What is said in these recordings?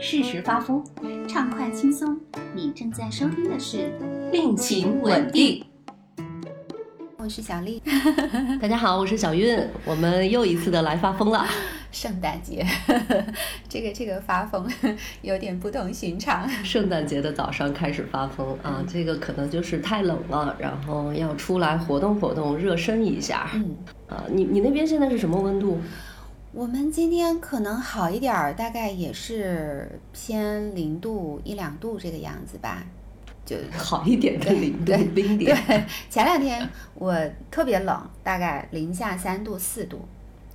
适时发疯，畅快轻松。你正在收听的是《病情稳定》。我是小丽，大家好，我是小韵，我们又一次的来发疯了。圣诞节，这个这个发疯有点不同寻常。圣诞节的早上开始发疯啊，这个可能就是太冷了，然后要出来活动活动，热身一下。嗯，啊，你你那边现在是什么温度？我们今天可能好一点儿，大概也是偏零度一两度这个样子吧。就 好一点的零度冰点。对，前两天我特别冷，大概零下三度四度。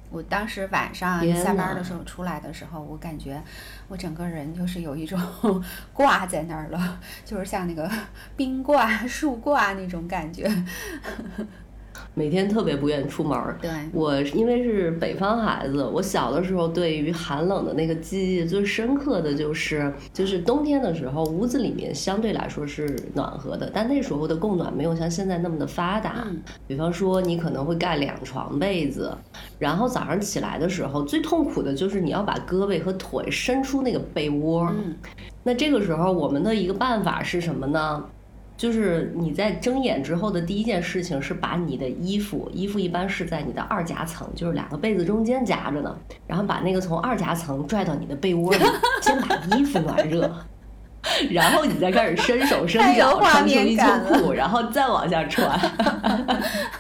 我当时晚上下班的时候出来的时候，我感觉我整个人就是有一种 挂在那儿了，就是像那个 冰挂、树挂那种感觉。每天特别不愿意出门儿。对，我因为是北方孩子，我小的时候对于寒冷的那个记忆最深刻的就是，就是冬天的时候，屋子里面相对来说是暖和的，但那时候的供暖没有像现在那么的发达。嗯。比方说，你可能会盖两床被子，然后早上起来的时候，最痛苦的就是你要把胳膊和腿伸出那个被窝。嗯。那这个时候，我们的一个办法是什么呢？就是你在睁眼之后的第一件事情是把你的衣服，衣服一般是在你的二夹层，就是两个被子中间夹着呢，然后把那个从二夹层拽到你的被窝里，先把衣服暖热。然后你再开始伸手伸脚穿秋衣秋裤，然后再往下穿，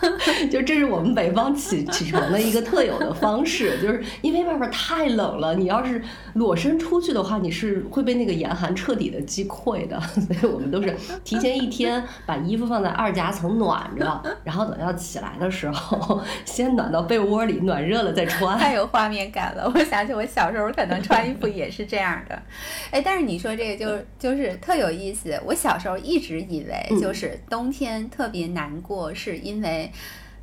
就这是我们北方起起床的一个特有的方式，就是因为外边太冷了，你要是裸身出去的话，你是会被那个严寒彻底的击溃的，所以我们都是提前一天把衣服放在二夹层暖着，然后等要起来的时候，先暖到被窝里，暖热了再穿。太 有画面感了，我想起我小时候可能穿衣服也是这样的，哎，但是你说这个就。就是特有意思。我小时候一直以为，就是冬天特别难过，是因为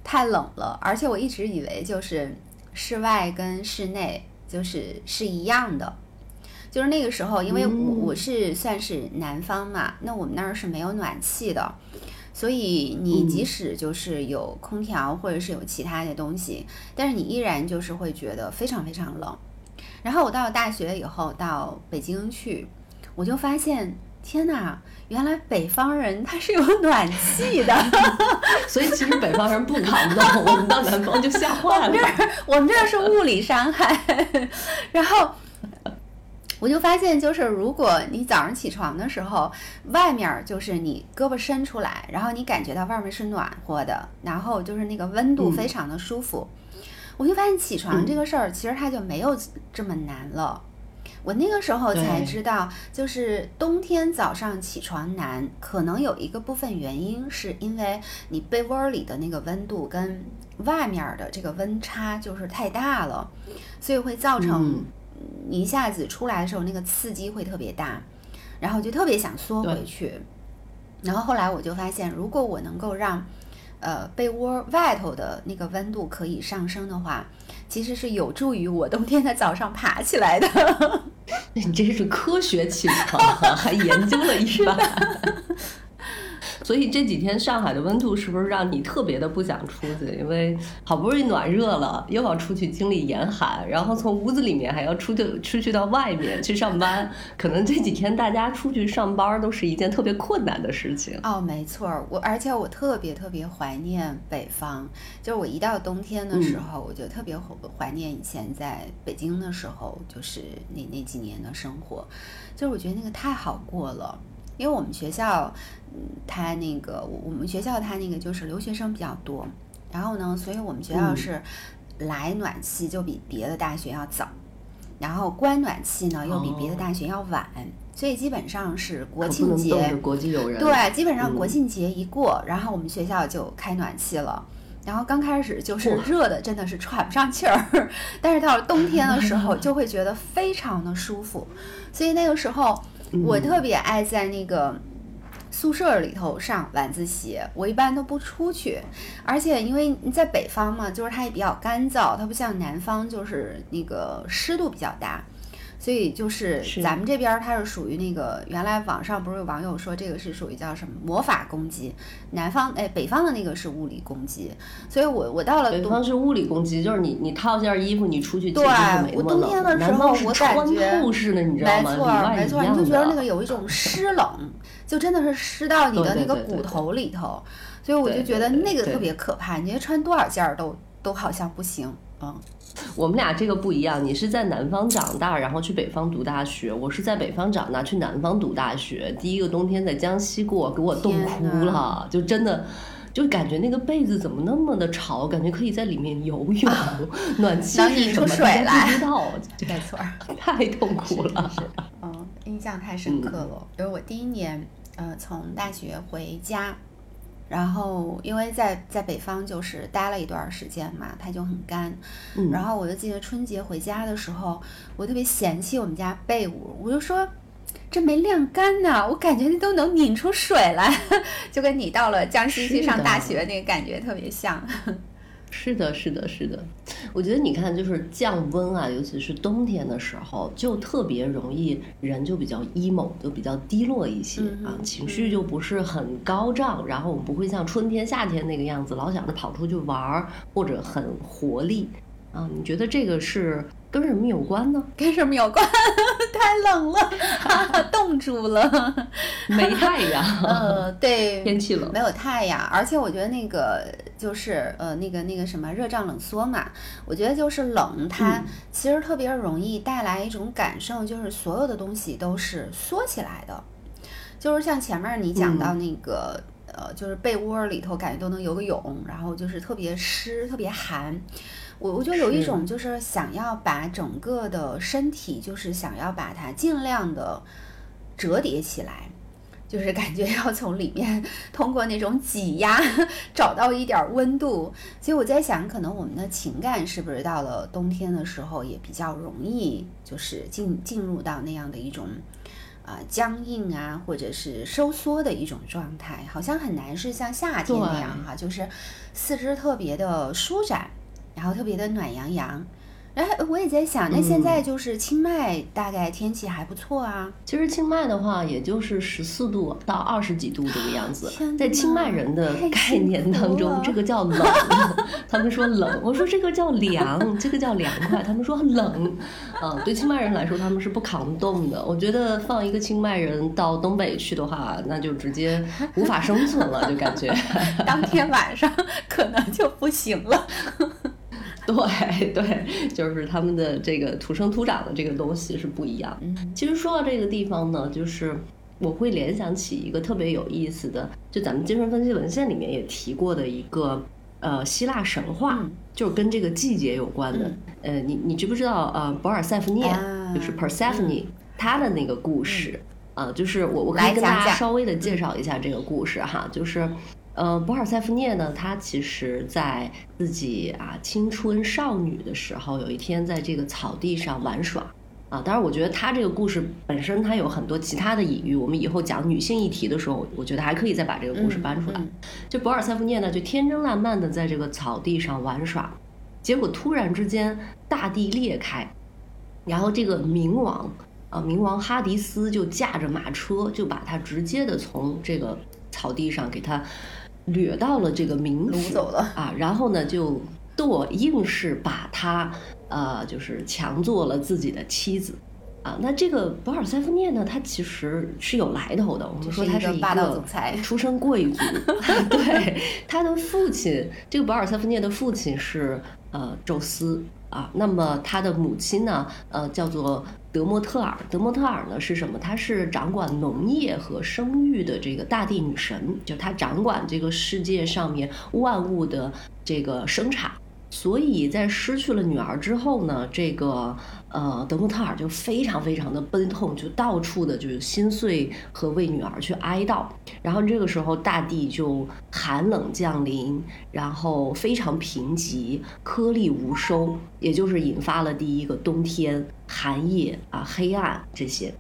太冷了。而且我一直以为，就是室外跟室内就是是一样的。就是那个时候，因为我我是算是南方嘛，那我们那儿是没有暖气的，所以你即使就是有空调或者是有其他的东西，但是你依然就是会觉得非常非常冷。然后我到了大学以后，到北京去。我就发现，天哪，原来北方人他是有暖气的，所以其实北方人不抗冻，我们到南方就吓坏了。我们这儿，我们这儿是物理伤害。然后我就发现，就是如果你早上起床的时候，外面就是你胳膊伸出来，然后你感觉到外面是暖和的，然后就是那个温度非常的舒服，我就发现起床这个事儿其实它就没有这么难了。我那个时候才知道，就是冬天早上起床难，可能有一个部分原因是因为你被窝里的那个温度跟外面的这个温差就是太大了，所以会造成你一下子出来的时候那个刺激会特别大，然后就特别想缩回去。然后后来我就发现，如果我能够让呃被窝外头的那个温度可以上升的话。其实是有助于我冬天的早上爬起来的。你这是科学启蒙，还研究了一番。所以这几天上海的温度是不是让你特别的不想出去？因为好不容易暖热了，又要出去经历严寒，然后从屋子里面还要出去出去到外面去上班，可能这几天大家出去上班都是一件特别困难的事情。哦，没错，我而且我特别特别怀念北方，就是我一到冬天的时候，我就特别怀念以前在北京的时候，就是那那几年的生活，就是我觉得那个太好过了。因为我们学校，嗯，他那个我们学校他那个就是留学生比较多，然后呢，所以我们学校是来暖气就比别的大学要早，然后关暖气呢又比别的大学要晚，所以基本上是国庆节，国际友人，对，基本上国庆节一过，然后我们学校就开暖气了，然后刚开始就是热的真的是喘不上气儿，但是到了冬天的时候 就会觉得非常的舒服，所以那个时候。我特别爱在那个宿舍里头上晚自习，我一般都不出去，而且因为你在北方嘛，就是它也比较干燥，它不像南方就是那个湿度比较大，所以就是是咱们这边儿它是属于那个原来网上不是有网友说这个是属于叫什么魔法攻击，南方哎北方的那个是物理攻击，所以我我到了冬北方是物理攻击，就是你你套件衣服，你出去其对我冬。天的时候我感穿觉透式的，你知道吗？没错儿没错儿，你就觉得那个有一种湿冷，就真的是湿到你的那个骨头里头，所以我就觉得那个特别可怕，你穿多少件儿都都好像不行，嗯。我们俩这个不一样，你是在南方长大，然后去北方读大学；我是在北方长大，去南方读大学。第一个冬天在江西过，给我冻哭了，就真的。就感觉那个被子怎么那么的潮，感觉可以在里面游泳，暖气能拧出是什么水来不知道，没错儿，太痛苦了。是是，嗯，印象太深刻了。因为我第一年，呃，从大学回家，然后因为在在北方就是待了一段时间嘛，它就很干。嗯然后我就记得春节回家的时候，我特别嫌弃我们家被窝，我就说。这没晾干呢，我感觉那都能拧出水来，就跟你到了江西去上大学那个感觉特别像。是的，是的，是的。我觉得你看，就是降温啊，尤其是冬天的时候，就特别容易人就比较 emo，就比较低落一些、嗯啊，情绪就不是很高涨，然后我们不会像春天、夏天那个样子，老想着跑出去玩儿或者很活力啊。你觉得这个是跟什么有关呢？跟什么有关？太冷了，冻住了。没太阳，呃，对，天气冷没。有太阳，而且我觉得那个就是呃那个那个什么热胀冷缩嘛，我觉得就是冷，它嗯其实特别容易带来一种感受，就是所有的东西都是缩起来的，就是像前面你讲到那个。呃，就是被窝里头感觉都能游个泳，然后就是特别湿、特别寒。我我就有一种就是想要把整个的身体，就是想要把它尽量的折叠起来，就是感觉要从里面通过那种挤压找到一点儿温度。所以我在想，可能我们的情感是不是到了冬天的时候也比较容易，就是进进入到那样的一种。啊、僵硬啊，或者是收缩的一种状态，好像很难是像夏天那样哈，就是四肢特别的舒展，然后特别的暖洋洋。然后我也在想，那现在就是清迈大概天气还不错啊，其实清迈的话，也就是十四度到二十几度这个样子。在清迈人的概念当中，这个叫冷，他们说冷，我说这个叫凉，这个叫凉快，他们说冷。啊，对清迈人来说，他们是不扛冻的。我觉得放一个清迈人到东北去的话，那就直接无法生存了，就感觉。当天晚上可能就不行了。对 对，就是他们的这个土生土长的这个东西是不一样。嗯其实说到这个地方呢，就是我会联想起一个特别有意思的，就咱们精神分析文献里面也提过的一个呃希腊神话，嗯就是跟这个季节有关的。呃，你你知不知道呃博尔塞福涅、啊就是 Persephone、他的那个故事？啊，就是我我可以跟大家稍微的介绍一下这个故事哈，就是。呃，博尔塞夫涅呢，他其实在自己啊青春少女的时候，有一天在这个草地上玩耍啊。当然，我觉得他这个故事本身它有很多其他的隐喻，我们以后讲女性议题的时候，我觉得还可以再把这个故事搬出来。嗯就博尔塞夫涅呢，就天真烂漫的在这个草地上玩耍，结果突然之间大地裂开，然后这个冥王啊，冥王哈迪斯就驾着马车，就把他直接的从这个草地上给他掠到了这个冥府掳走了啊，然后呢就对硬是把他呃就是强做了自己的妻子。啊，那这个博尔塞夫涅呢，他其实是有来头的。我们说他是霸道总裁出身贵族，对，他的父亲，这个博尔塞夫涅的父亲是呃宙斯啊，那么他的母亲呢，呃叫做德莫特尔。德莫特尔呢是什么？她是掌管农业和生育的这个大地女神，就她掌管这个世界上面万物的这个生产。所以在失去了女儿之后呢，这个呃德莫特尔就非常非常的悲痛，就到处的就是心碎和为女儿去哀悼。然后这个时候大地就寒冷降临，然后非常贫瘠，颗粒无收，也就是引发了第一个冬天寒夜啊黑暗这些。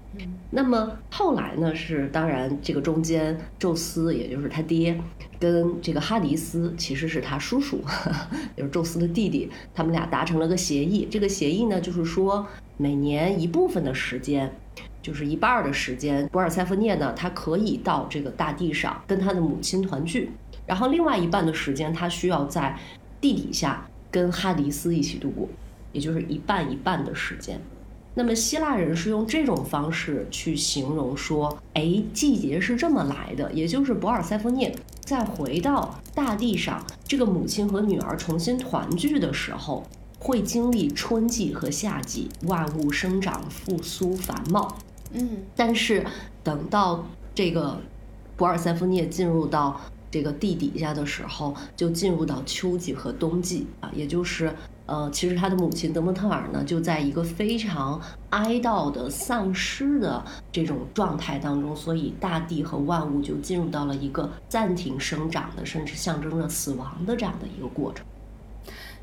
那么后来呢？是当然，这个中间宙斯，也就是他爹，跟这个哈迪斯其实是他叔叔，就是宙斯的弟弟，他们俩达成了个协议。这个协议呢，就是说，每年一部分的时间，就是一半儿的时间，博尔塞夫涅呢，他可以到这个大地上跟他的母亲团聚，然后另外一半的时间，他需要在地底下跟哈迪斯一起度过，也就是一半一半的时间。那么希腊人是用这种方式去形容说，哎，季节是这么来的，也就是博尔塞福涅再回到大地上，这个母亲和女儿重新团聚的时候，会经历春季和夏季，万物生长、复苏、繁茂。嗯但是等到这个博尔塞福涅进入到这个地底下的时候，就进入到秋季和冬季啊，也就是呃，其实他的母亲德莫特尔呢，就在一个非常哀悼的丧失的这种状态当中，所以大地和万物就进入到了一个暂停生长的，甚至象征着死亡的这样的一个过程。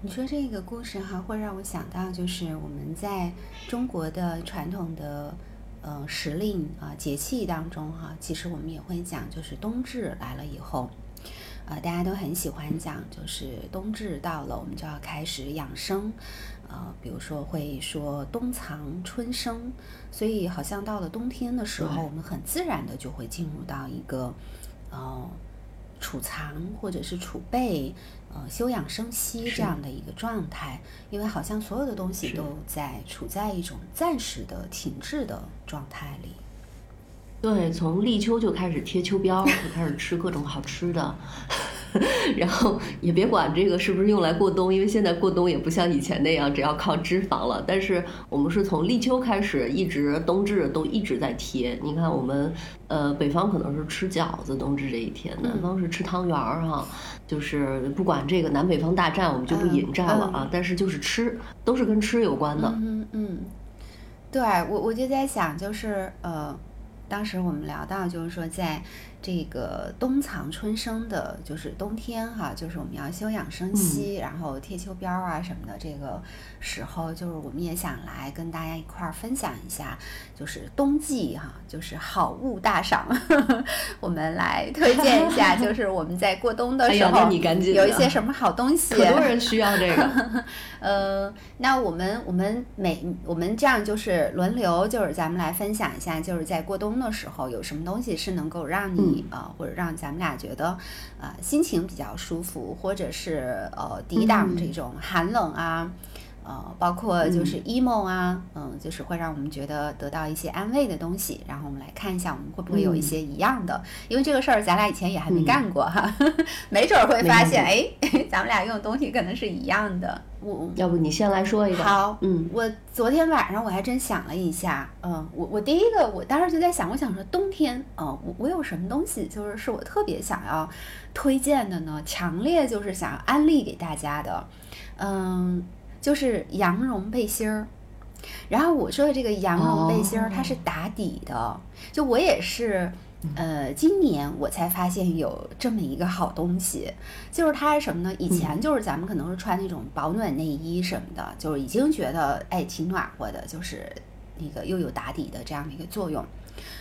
你说这个故事哈，会让我想到，就是我们在中国的传统的呃时令啊、节气当中哈，其实我们也会讲，就是冬至来了以后，呃，大家都很喜欢讲，就是冬至到了，我们就要开始养生，呃，比如说会说冬藏春生，所以好像到了冬天的时候，我们很自然的就会进入到一个呃储藏或者是储备，呃休养生息这样的一个状态，因为好像所有的东西都在处在一种暂时的停滞的状态里。对，从立秋就开始贴秋膘，就开始吃各种好吃的，然后也别管这个是不是用来过冬，因为现在过冬也不像以前那样只要靠脂肪了。但是我们是从立秋开始，一直冬至都一直在贴。你看我们呃北方可能是吃饺子，冬至这一天，南方是吃汤圆儿哈。就是不管这个南北方大战，我们就不嗯引战了啊，嗯但是就是吃都是跟吃有关的。嗯嗯，对我我就在想，就是呃，当时我们聊到，就是说在这个冬藏春生的，就是冬天哈，就是我们要休养生息，然后贴秋膘啊什么的，这个时候就是我们也想来跟大家一块儿分享一下，就是冬季哈，就是好物大赏，我们来推荐一下，就是我们在过冬的时候、那你赶紧有一些什么好东西，很多人需要这个。呃，那我们我们每我们这样就是轮流，就是咱们来分享一下，就是在过冬的时候有什么东西是能够让你、呃，或者让咱们俩觉得呃心情比较舒服，或者是呃抵挡这种寒冷啊。呃，包括就是 emo 啊，嗯，就是会让我们觉得得到一些安慰的东西。然后我们来看一下，我们会不会有一些一样的？因为这个事儿咱俩以前也还没干过哈，没准儿会发现，哎，咱们俩用的东西可能是一样的。我要不你先来说一个？好，嗯，我昨天晚上我还真想了一下，嗯，我我第一个我当时就在想，我想说冬天，嗯，我我有什么东西就是是我特别想要推荐的呢？强烈就是想要安利给大家的，嗯，就是羊绒背心儿。然后我说的这个羊绒背心儿，它是打底的，就我也是。呃，今年我才发现有这么一个好东西，就是它是什么呢？以前就是咱们可能是穿那种保暖内衣什么的，就是已经觉得哎挺暖和的，就是那个又有打底的这样的一个作用。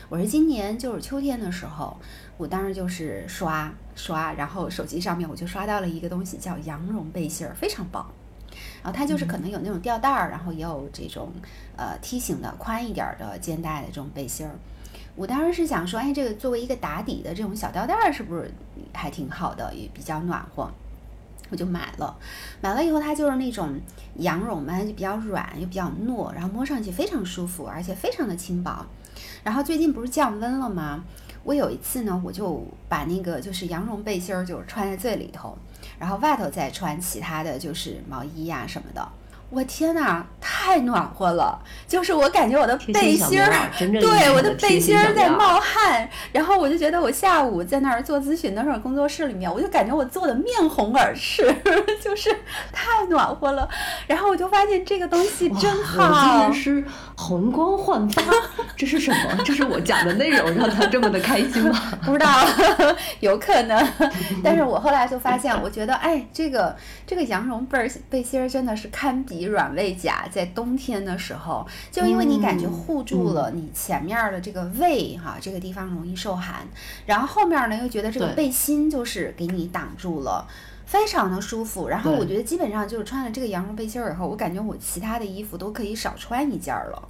我是今年就是秋天的时候，我当时就是刷刷，然后手机上面我就刷到了一个东西叫羊绒背心儿，非常薄。然后它就是可能有那种吊带儿，然后也有这种呃梯形的宽一点儿的肩带的这种背心儿。我当时是想说，哎，这个作为一个打底的这种小吊带儿，是不是还挺好的，也比较暖和？我就买了，买了以后它就是那种羊绒嘛，就比较软又比较糯，然后摸上去非常舒服，而且非常的轻薄。然后最近不是降温了吗？我有一次呢，我就把那个就是羊绒背心儿就是穿在最里头，然后外头再穿其他的就是毛衣呀、什么的。我天呐，太暖和了！就是我感觉我的背心儿对，我的背心心儿在冒汗，然后我就觉得我下午在那儿做咨询的时候，工作室里面，我就感觉我做的面红耳赤，就是太暖和了。然后我就发现这个东西哇真好天，是红光焕发，这是什么？这是我讲的内容让他这么的开心吗？不知道，有可能。但是我后来就发现，我觉得，哎，这个这个羊绒背儿背心儿真的是堪比软胃甲。在冬天的时候，就因为你感觉护住了你前面的这个胃哈，这个地方容易受寒，然后后面呢又觉得这个背心就是给你挡住了。非常的舒服。然后我觉得基本上就是穿了这个羊绒背心儿以后，我感觉我其他的衣服都可以少穿一件儿了。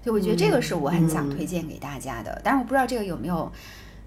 就我觉得这个是我很想嗯推荐给大家的，但是我不知道这个有没有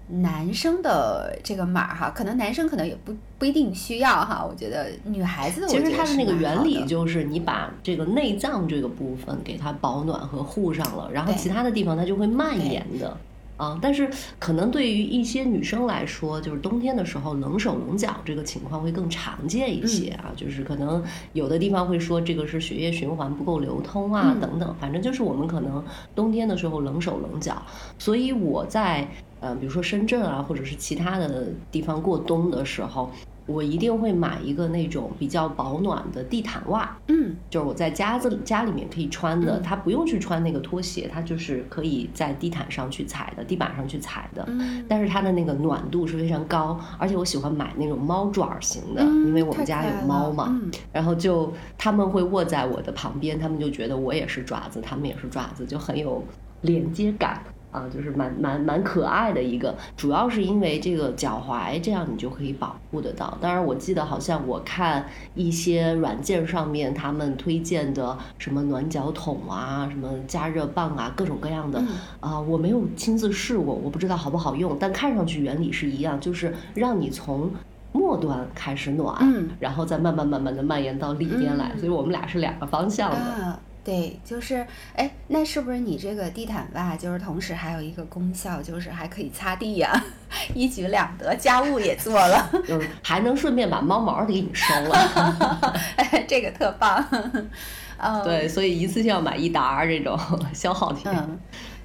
男生的这个码儿哈，可能男生可能也不不一定需要哈。我觉得女孩子的我其实它的那个原理就是你把这个内脏这个部分给它保暖和护上了，然后其他的地方它就会蔓延的。啊，但是可能对于一些女生来说，就是冬天的时候冷手冷脚这个情况会更常见一些嗯。啊，就是可能有的地方会说这个是血液循环不够流通啊、嗯。等等，反正就是我们可能冬天的时候冷手冷脚，所以我在呃比如说深圳啊或者是其他的地方过冬的时候，我一定会买一个那种比较保暖的地毯袜，嗯。就是我在家子家里面可以穿的，嗯。它不用去穿那个拖鞋，它就是可以在地毯上去踩的，地板上去踩的。嗯。但是它的那个暖度是非常高，而且我喜欢买那种猫爪型的，嗯，因为我们家有猫嘛。嗯。然后就他们会卧在我的旁边，他们就觉得我也是爪子，他们也是爪子，就很有连接感啊，就是蛮蛮蛮可爱的一个。主要是因为这个脚踝，这样你就可以保护得到。当然，我记得好像我看一些软件上面他们推荐的什么暖脚桶啊、什么加热棒啊，各种各样的嗯啊、我没有亲自试过，我不知道好不好用，但看上去原理是一样，就是让你从末端开始暖，嗯然后再慢慢慢慢的蔓延到里边来，嗯所以我们俩是两个方向的。啊，对，就是哎，那是不是你这个地毯袜就是同时还有一个功效，就是还可以擦地呀、一举两得，家务也做了，就是还能顺便把猫毛儿给你收了，哎，这个特棒。嗯，对，所以一次性要买一沓儿这种消耗品。嗯，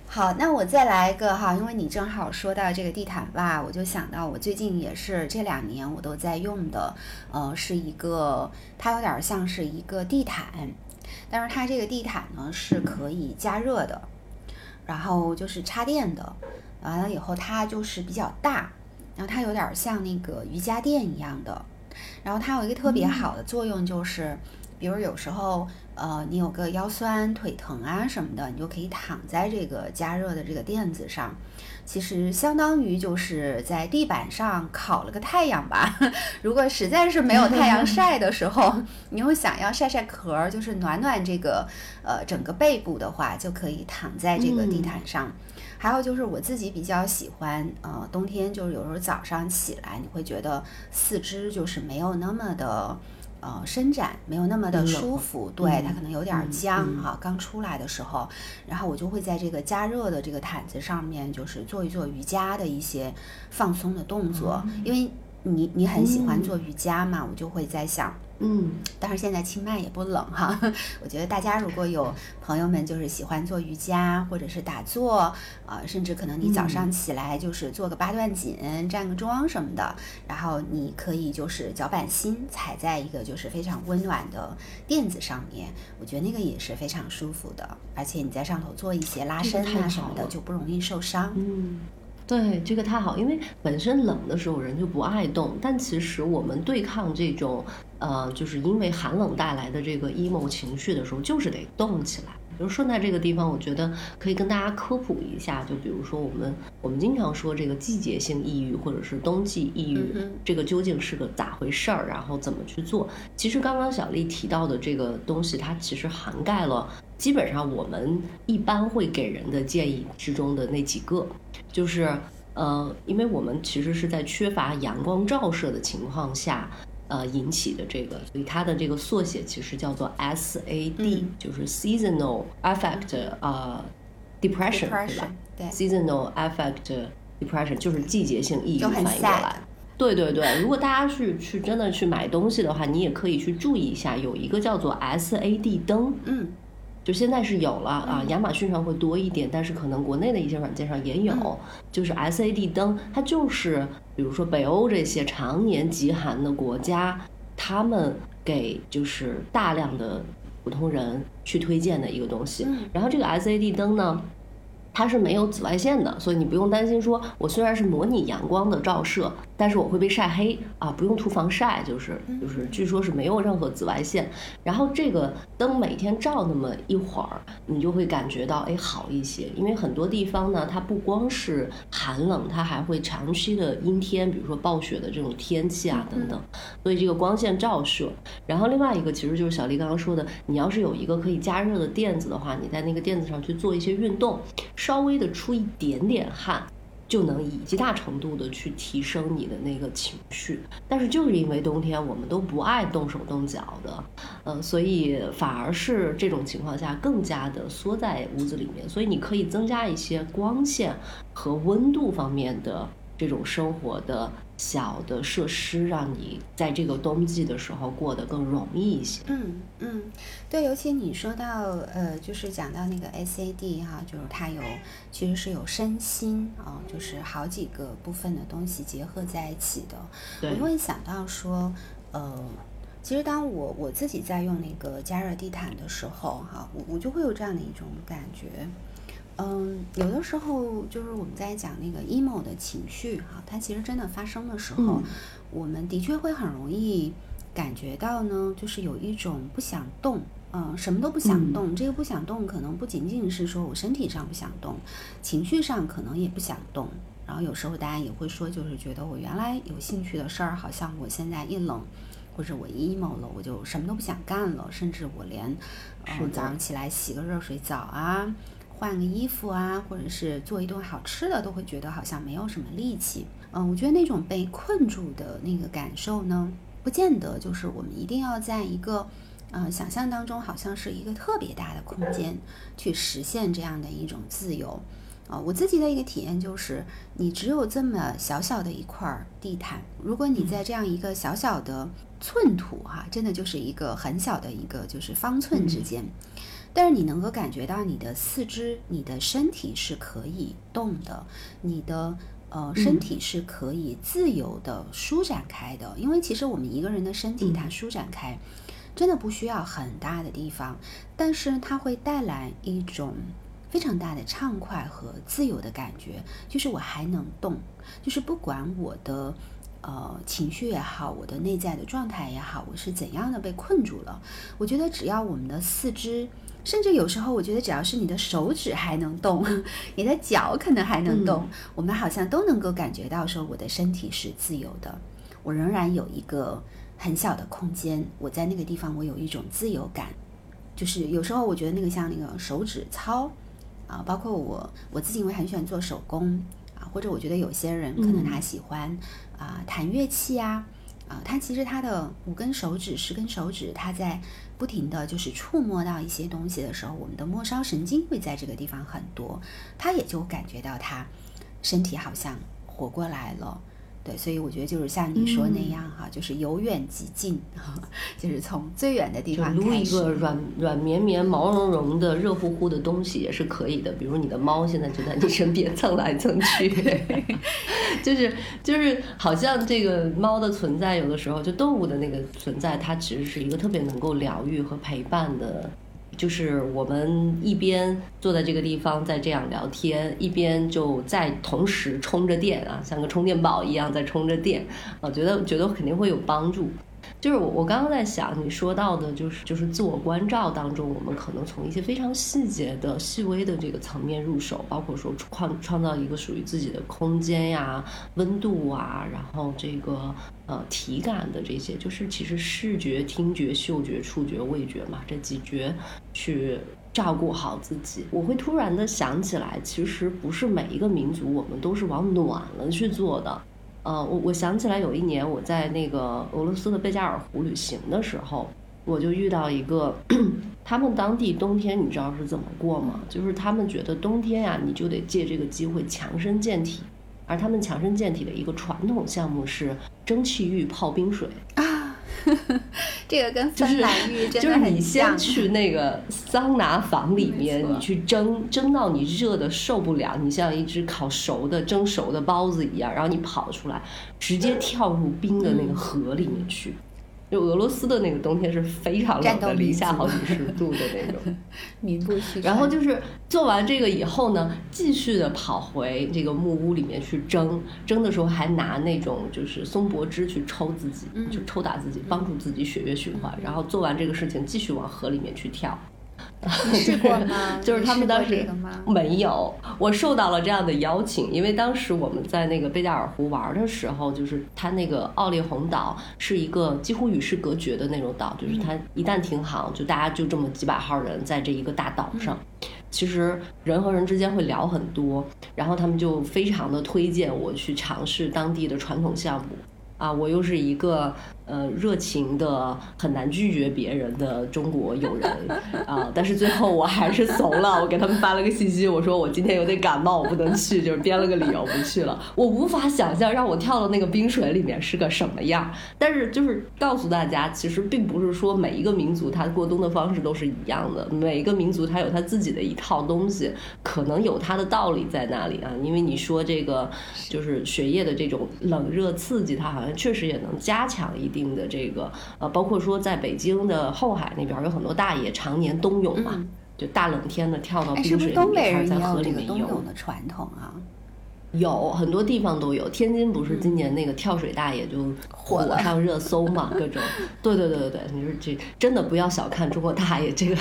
好，那我再来一个哈，因为你正好说到这个地毯袜，我就想到我最近也是这两年我都在用的，呃，是一个它有点像是一个地毯，但是它这个地毯呢是可以加热的，然后就是插电的，完了以后它就是比较大，然后它有点像那个瑜伽垫一样的，然后它有一个特别好的作用就是。比如有时候，呃，你有个腰酸腿疼啊什么的，你就可以躺在这个加热的这个垫子上，其实相当于就是在地板上烤了个太阳吧。如果实在是没有太阳晒的时候，你又想要晒晒壳儿，就是暖暖这个呃整个背部的话，就可以躺在这个地毯上。还有就是我自己比较喜欢，呃，冬天就是有时候早上起来，你会觉得四肢就是没有那么的。呃，伸展没有那么的舒服，对、嗯它可能有点僵嗯哈、刚出来的时候，然后我就会在这个加热的这个毯子上面，就是做一做瑜伽的一些放松的动作，因为你你很喜欢嗯。做瑜伽嘛，我就会在想，嗯，当然现在清迈也不冷哈，我觉得大家如果有朋友们就是喜欢做瑜伽或者是打坐，呃，甚至可能你早上起来就是做个八段锦、站个桩什么的，然后你可以就是脚板心踩在一个就是非常温暖的垫子上面，我觉得那个也是非常舒服的，而且你在上头做一些拉伸啊什么的，就不容易受伤。嗯，对，这个太好，因为本身冷的时候人就不爱动，但其实我们对抗这种呃，就是因为寒冷带来的这个 emo 情绪的时候，就是得动起来。比如顺带这个地方，我觉得可以跟大家科普一下，就比如说我们我们经常说这个季节性抑郁或者是冬季抑郁，嗯这个究竟是个咋回事儿，然后怎么去做？其实刚刚小丽提到的这个东西，它其实涵盖了基本上我们一般会给人的建议之中的那几个，就是呃，因为我们其实是在缺乏阳光照射的情况下。呃，引起的这个，所以它的这个缩写其实叫做 SAD，、嗯就是 Seasonal Affect 呃 Depression，, 对吧对，？Seasonal Affect Depression 就是季节性抑郁反应过来。对对对，如果大家去去真的去买东西的话，你也可以去注意一下，有一个叫做 SAD 灯，嗯就现在是有了啊，亚马逊上会多一点，但是可能国内的一些软件上也有，嗯就是 SAD 灯，它就是比如说北欧这些常年极寒的国家，他们给就是大量的普通人去推荐的一个东西。嗯然后这个 SAD 灯呢，它是没有紫外线的，所以你不用担心说，我虽然是模拟阳光的照射，但是我会被晒黑啊，不用涂防晒，就是就是据说是没有任何紫外线。然后这个灯每天照那么一会儿，你就会感觉到哎好一些，因为很多地方呢，它不光是寒冷，它还会长期的阴天，比如说暴雪的这种天气啊等等，所以这个光线照射。然后另外一个其实就是小丽刚刚说的，你要是有一个可以加热的垫子的话，你在那个垫子上去做一些运动。稍微的出一点点汗，就能以极大程度的去提升你的那个情绪。但是就是因为冬天我们都不爱动手动脚的，呃，所以反而是这种情况下更加的缩在屋子里面。所以你可以增加一些光线和温度方面的这种生活的。小的设施让你在这个冬季的时候过得更容易一些。嗯嗯，对，尤其你说到呃，就是讲到那个 SAD 哈，就是它有其实是有身心啊，就是好几个部分的东西结合在一起的。我会想到说，呃，其实当我我自己在用那个加热地毯的时候哈，我我就会有这样的一种感觉。嗯，有的时候就是我们在讲那个 emo 的情绪哈，它其实真的发生的时候，我们的确会很容易感觉到呢，就是有一种不想动，嗯，什么都不想动。这个不想动，可能不仅仅是说我身体上不想动，情绪上可能也不想动。然后有时候大家也会说，就是觉得我原来有兴趣的事儿，好像我现在一冷或者我 emo 了，我就什么都不想干了，甚至我连嗯早上起来洗个热水澡啊。换个衣服啊，或者是做一顿好吃的，都会觉得好像没有什么力气。嗯，我觉得那种被困住的那个感受呢，不见得就是我们一定要在一个，嗯，想象当中好像是一个特别大的空间去实现这样的一种自由。啊，我自己的一个体验就是，你只有这么小小的一块地毯，如果你在这样一个小小的寸土哈，真的就是一个很小的一个就是方寸之间。但是你能够感觉到你的四肢、你的身体是可以动的，你的呃身体是可以自由的舒展开的。因为其实我们一个人的身体它舒展开，真的不需要很大的地方，但是它会带来一种非常大的畅快和自由的感觉。就是我还能动，就是不管我的呃情绪也好，我的内在的状态也好，我是怎样的被困住了，我觉得只要我们的四肢。甚至有时候，我觉得只要是你的手指还能动，你的脚可能还能动，我们好像都能够感觉到说，我的身体是自由的，我仍然有一个很小的空间，我在那个地方，我有一种自由感。就是有时候我觉得那个像那个手指操啊，包括我我自己因为很喜欢做手工啊，或者我觉得有些人可能他喜欢啊弹乐器啊。啊，它其实它的五根手指、十根手指，它在不停的就是触摸到一些东西的时候，我们的末梢神经会在这个地方很多，它也就感觉到它身体好像活过来了。对，所以我觉得就是像你说那样哈，就是由远及近，就是从最远的地方撸一个软软绵绵、毛茸茸的、热乎乎的东西也是可以的。比如你的猫现在就在你身边蹭来蹭去，就是就是好像这个猫的存在，有的时候就动物的那个存在，它其实是一个特别能够疗愈和陪伴的。就是我们一边坐在这个地方在这样聊天，一边就在同时充着电啊，像个充电宝一样在充着电，我觉得觉得肯定会有帮助。就是我我刚刚在想你说到的，就是就是自我关照当中，我们可能从一些非常细节的、细微的这个层面入手，包括说创创造一个属于自己的空间呀、温度啊，然后这个呃体感的这些，就是其实视觉、听觉、嗅觉、触觉、味觉嘛，这几觉去照顾好自己。我会突然的想起来，其实不是每一个民族我们都是往暖了去做的。呃，我我想起来有一年我在那个俄罗斯的贝加尔湖旅行的时候，我就遇到一个，他们当地冬天你知道是怎么过吗？就是他们觉得冬天呀，你就得借这个机会强身健体，而他们强身健体的一个传统项目是蒸汽浴泡冰水啊。这个跟芬兰浴真的很像。就是你先去那个桑拿房里面，你去蒸，蒸到你热的受不了，你像一只烤熟的蒸熟的包子一样，然后你跑出来，直接跳入冰的那个河里面去。就俄罗斯的那个冬天是非常冷的，零下好几十度的那种，名不虚传。然后就是做完这个以后呢，继续的跑回这个木屋里面去蒸，蒸的时候还拿那种就是松柏枝去抽自己，就抽打自己，帮助自己血液循环。然后做完这个事情，继续往河里面去跳。你试过吗？就是他们当时没有，我受到了这样的邀请，因为当时我们在那个贝加尔湖玩的时候，就是它那个奥利洪岛是一个几乎与世隔绝的那种岛，就是它一旦停航，就大家就这么几百号人在这一个大岛上，其实人和人之间会聊很多，然后他们就非常的推荐我去尝试当地的传统项目。啊，我又是一个呃热情的很难拒绝别人的中国友人啊，但是最后我还是怂了，我给他们发了个信息，我说我今天有点感冒，我不能去，就是编了个理由不去了。我无法想象让我跳到那个冰水里面是个什么样，但是就是告诉大家，其实并不是说每一个民族它过冬的方式都是一样的，每一个民族它有它自己的一套东西，可能有它的道理在那里啊。因为你说这个就是血液的这种冷热刺激，它好像。确实也能加强一点定的这个呃，包括说在北京的后海那边有很多大爷常年冬泳嘛，就大冷天的跳到冰水里面，在河里面游。的传统啊。有很多地方都有，天津不是今年那个跳水大爷就火上热搜嘛？各种，对对对对对，你说这真的不要小看中国大爷，这个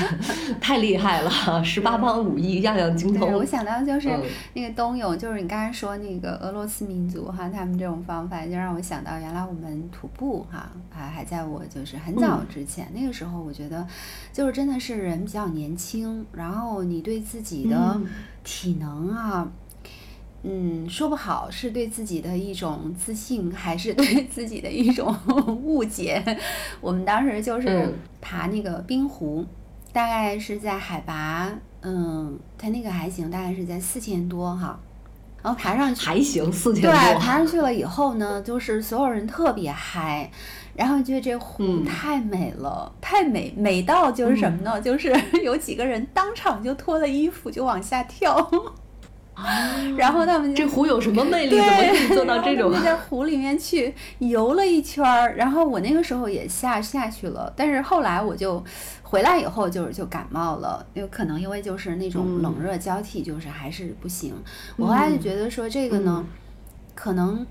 太厉害了，十八般武艺样样精通。我想到就是那个冬泳，就是你刚才说那个俄罗斯民族哈，他们这种方法就让我想到原来我们徒步哈，还还在我就是很早之前那个时候，我觉得就是真的是人比较年轻，然后你对自己的体能啊。嗯，说不好是对自己的一种自信，还是对自己的一种误解。我们当时就是爬那个冰湖，大概是在海拔，嗯，它那个还行，大概是在四千多哈。然后爬上去还行，四千多。对，爬上去了以后呢，就是所有人特别嗨，然后觉得这湖太美了，太美，美到就是什么呢？就是 有几个人当场就脱了衣服就往下跳。然后他们这湖有什么魅力？怎么可以做到这种？在湖里面去游了一圈儿，然后我那个时候也下下去了，但是后来我就回来以后就是就感冒了，有可能因为就是那种冷热交替，就是还是不行。我后来就觉得说这个呢，可能。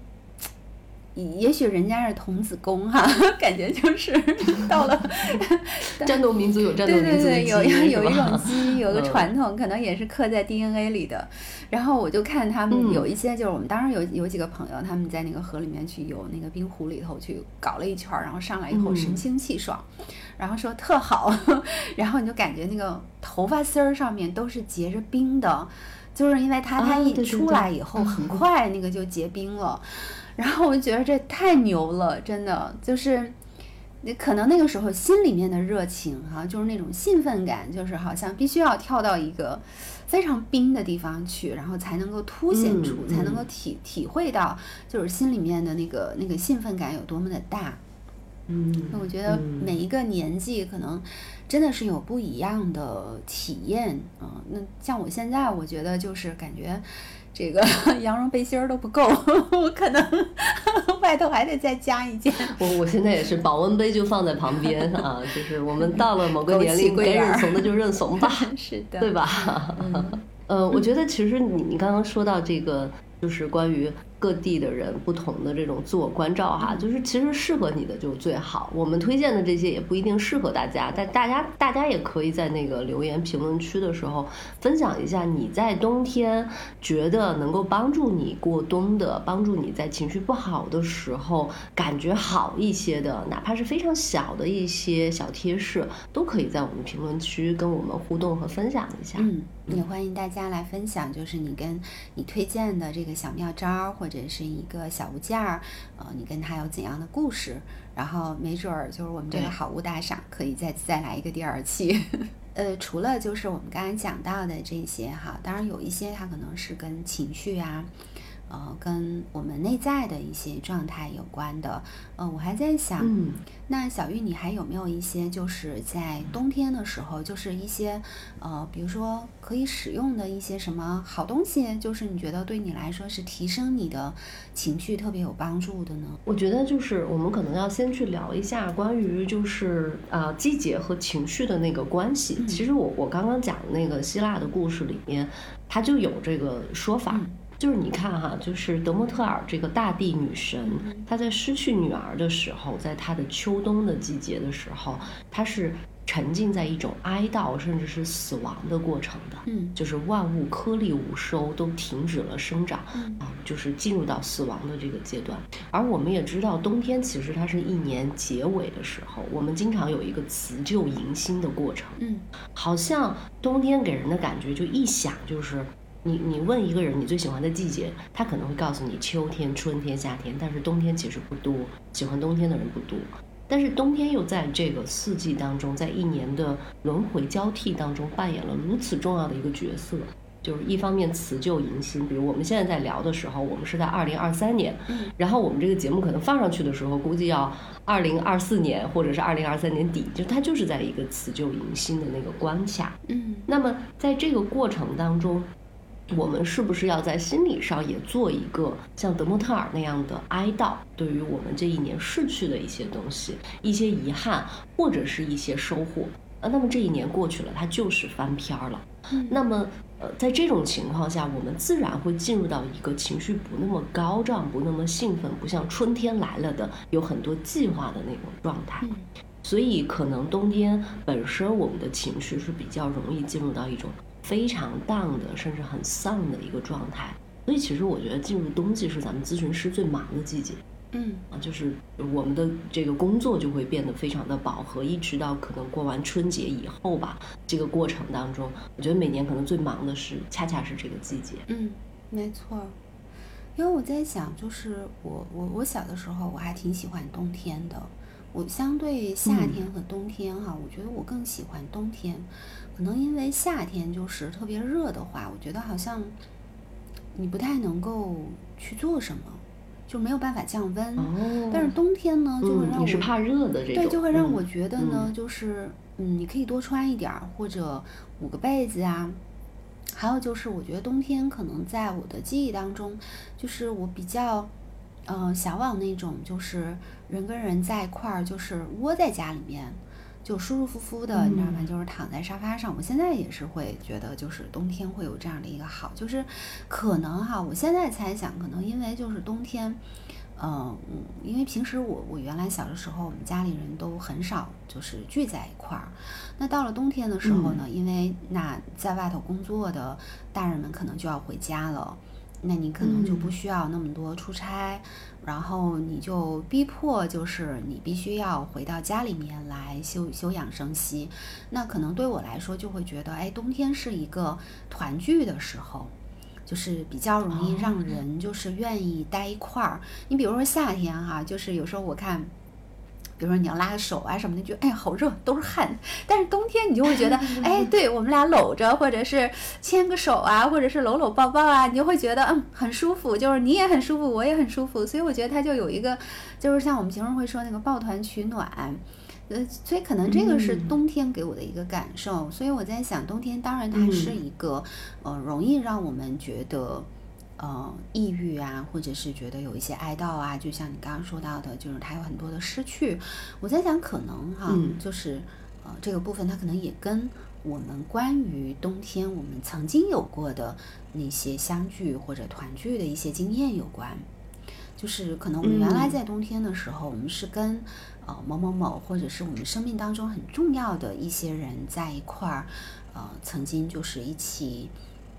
也许人家是童子功哈，感觉就是 到了战斗民族有战斗民族的基因，有有一种基因，有个传统，可能也是刻在 DNA 里的。然后我就看他们有一些，就是我们当时有有几个朋友，他们在那个河里面去游，那个冰湖里头去搞了一圈，然后上来以后神清气爽，然后说特好，然后你就感觉那个头发丝儿上面都是结着冰的，就是因为它它一出来以后很快那个就结冰了。然后我就觉得这太牛了，真的就是，你可能那个时候心里面的热情哈，就是那种兴奋感，就是好像必须要跳到一个非常冰的地方去，然后才能够凸显出，才能够体体会到，就是心里面的那个那个兴奋感有多么的大。嗯，那我觉得每一个年纪可能真的是有不一样的体验啊。那像我现在，我觉得就是感觉。这个 羊绒背心儿都不够，我可能 外头还得再加一件。我我现在也是，保温杯就放在旁边啊，就是我们到了某个年龄，该认怂的就认怂吧，是的，对吧？呃，我觉得其实你你刚刚说到这个，就是关于。各地的人不同的这种自我关照哈，就是其实适合你的就最好。我们推荐的这些也不一定适合大家，但大家大家也可以在那个留言评论区的时候分享一下你在冬天觉得能够帮助你过冬的，帮助你在情绪不好的时候感觉好一些的，哪怕是非常小的一些小贴士，都可以在我们评论区跟我们互动和分享一下。嗯，也欢迎大家来分享，就是你跟你推荐的这个小妙招或。或者是一个小物件儿，呃，你跟他有怎样的故事？然后没准儿就是我们这个好物大赏可以再再来一个第二期。呃，除了就是我们刚才讲到的这些哈，当然有一些它可能是跟情绪啊，呃，跟我们内在的一些状态有关的。呃，我还在想，嗯那小玉，你还有没有一些就是在冬天的时候，就是一些呃，比如说可以使用的一些什么好东西，就是你觉得对你来说是提升你的情绪特别有帮助的呢？我觉得就是我们可能要先去聊一下关于就是呃季节和情绪的那个关系。嗯其实我我刚刚讲的那个希腊的故事里面，它就有这个说法。嗯就是你看哈，就是德莫特尔这个大地女神，她在失去女儿的时候，在她的秋冬的季节的时候，她是沉浸在一种哀悼甚至是死亡的过程的。嗯就是万物颗粒无收，都停止了生长嗯啊，就是进入到死亡的这个阶段。而我们也知道，冬天其实它是一年结尾的时候，我们经常有一个辞旧迎新的过程。嗯好像冬天给人的感觉就一想就是。你你问一个人你最喜欢的季节，他可能会告诉你秋天、春天、夏天，但是冬天其实不多，喜欢冬天的人不多。但是冬天又在这个四季当中，在一年的轮回交替当中扮演了如此重要的一个角色。就是一方面辞旧迎新，比如我们现在在聊的时候，我们是在二零二三年，嗯然后我们这个节目可能放上去的时候，估计要二零二四年或者是二零二三年底，就它就是在一个辞旧迎新的那个关卡。嗯那么在这个过程当中，我们是不是要在心理上也做一个像德莫特尔那样的哀悼，对于我们这一年逝去的一些东西、一些遗憾或者是一些收获？呃，那么这一年过去了，它就是翻篇儿了。嗯那么，呃，在这种情况下，我们自然会进入到一个情绪不那么高涨、不那么兴奋、不像春天来了的有很多计划的那种状态。嗯所以，可能冬天本身我们的情绪是比较容易进入到一种非常 down 的，甚至很丧的一个状态。所以，其实我觉得进入冬季是咱们咨询师最忙的季节嗯啊，就是我们的这个工作就会变得非常的饱和，一直到可能过完春节以后吧，这个过程当中，我觉得每年可能最忙的是恰恰是这个季节。嗯，没错儿。因为我在想，就是我我我小的时候我还挺喜欢冬天的。我相对夏嗯天和冬天哈，我觉得我更喜欢冬天。可能因为夏天就是特别热的话，我觉得好像你不太能够去做什么，就没有办法降温。哦但是冬天呢，就会嗯，让我你是怕热的这种，对，就会让嗯我觉得呢，就是嗯，你可以多穿一点儿，或者捂个被子啊。还有就是，我觉得冬天可能在我的记忆当中，就是我比较，呃，向往那种就是人跟人在一块儿，就是窝在家里面，就舒舒服服的，你知道吗？嗯就是躺在沙发上。我现在也是会觉得，就是冬天会有这样的一个好，就是可能哈，我现在猜想，可能因为就是冬天。嗯，嗯因为平时我我原来小的时候，我们家里人都很少就是聚在一块儿。那到了冬天的时候呢，因为那在外头工作的大人们可能就要回家了，那你可能就不嗯需要那么多出差，然后你就逼迫就是你必须要回到家里面来休休养生息。那可能对我来说就会觉得，哎，冬天是一个团聚的时候。就是比较容易让哦人就是愿意待一块儿。你比如说夏天哈、就是有时候我看。比如说你要拉个手啊什么的，就哎呀好热，都是汗。但是冬天你就会觉得，哎，对我们俩搂着，或者是牵个手啊，或者是搂搂抱抱啊，你就会觉得嗯很舒服，就是你也很舒服，我也很舒服。所以我觉得它就有一个，就是像我们平时会说那个抱团取暖。呃，所以可能这个是嗯冬天给我的一个感受，所以我在想，冬天当然它是嗯一个、呃容易让我们觉得呃抑郁啊，或者是觉得有一些哀悼啊，就像你刚刚说到的，就是他有很多的失去。我在想，可能哈、嗯就是呃这个部分它可能也跟我们关于冬天我们曾经有过的那些相聚或者团聚的一些经验有关。就是可能我们原来嗯在冬天的时候，我们是跟呃某某某，或者是我们生命当中很重要的一些人在一块儿，呃，曾经就是一起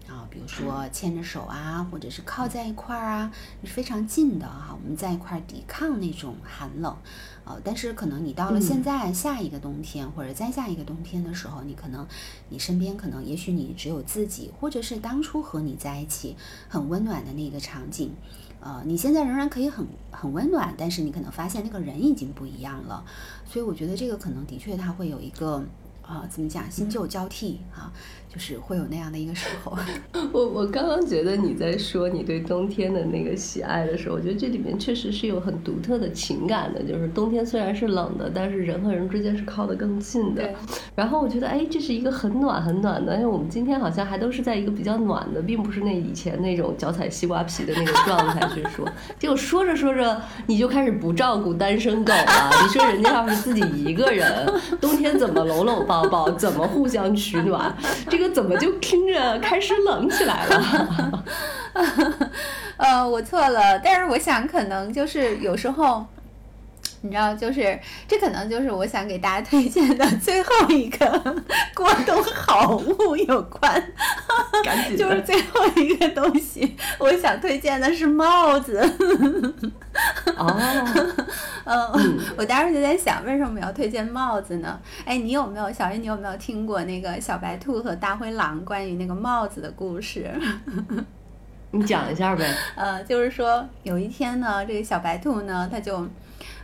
啊、比如说牵着手啊，或者是靠在一块儿啊，是非常近的哈、我们在一块儿抵抗那种寒冷，呃，但是可能你到了现嗯。在下一个冬天，或者再下一个冬天的时候，你可能你身边可能也许你只有自己，或者是当初和你在一起很温暖的那个场景。呃，你现在仍然可以很很温暖，但是你可能发现那个人已经不一样了，所以我觉得这个可能的确它会有一个呃怎么讲新旧交替啊，就是会有那样的一个时候。我我刚刚觉得你在说你对冬天的那个喜爱的时候，我觉得这里面确实是有很独特的情感的。就是冬天虽然是冷的，但是人和人之间是靠得更近的对。然后我觉得，哎，这是一个很暖很暖的，因为我们今天好像还都是在一个比较暖的，并不是那以前那种脚踩西瓜皮的那个状态去说。结果说着说着，你就开始不照顾单身狗了。你说人家要是自己一个人，冬天怎么搂搂抱抱，怎么互相取暖，这这个怎么就听着开始冷起来了？呃，我错了，但是我想可能就是有时候。你知道，就是这可能就是我想给大家推荐的最后一个过冬好物有关，赶紧就是最后一个东西，我想推荐的是帽子。哦，嗯，我当时就在想，为什么要推荐帽子呢？哎，你有没有小云？你有没有听过那个小白兔和大灰狼关于那个帽子的故事？你讲一下呗。呃，就是说有一天呢，这个小白兔呢，它就，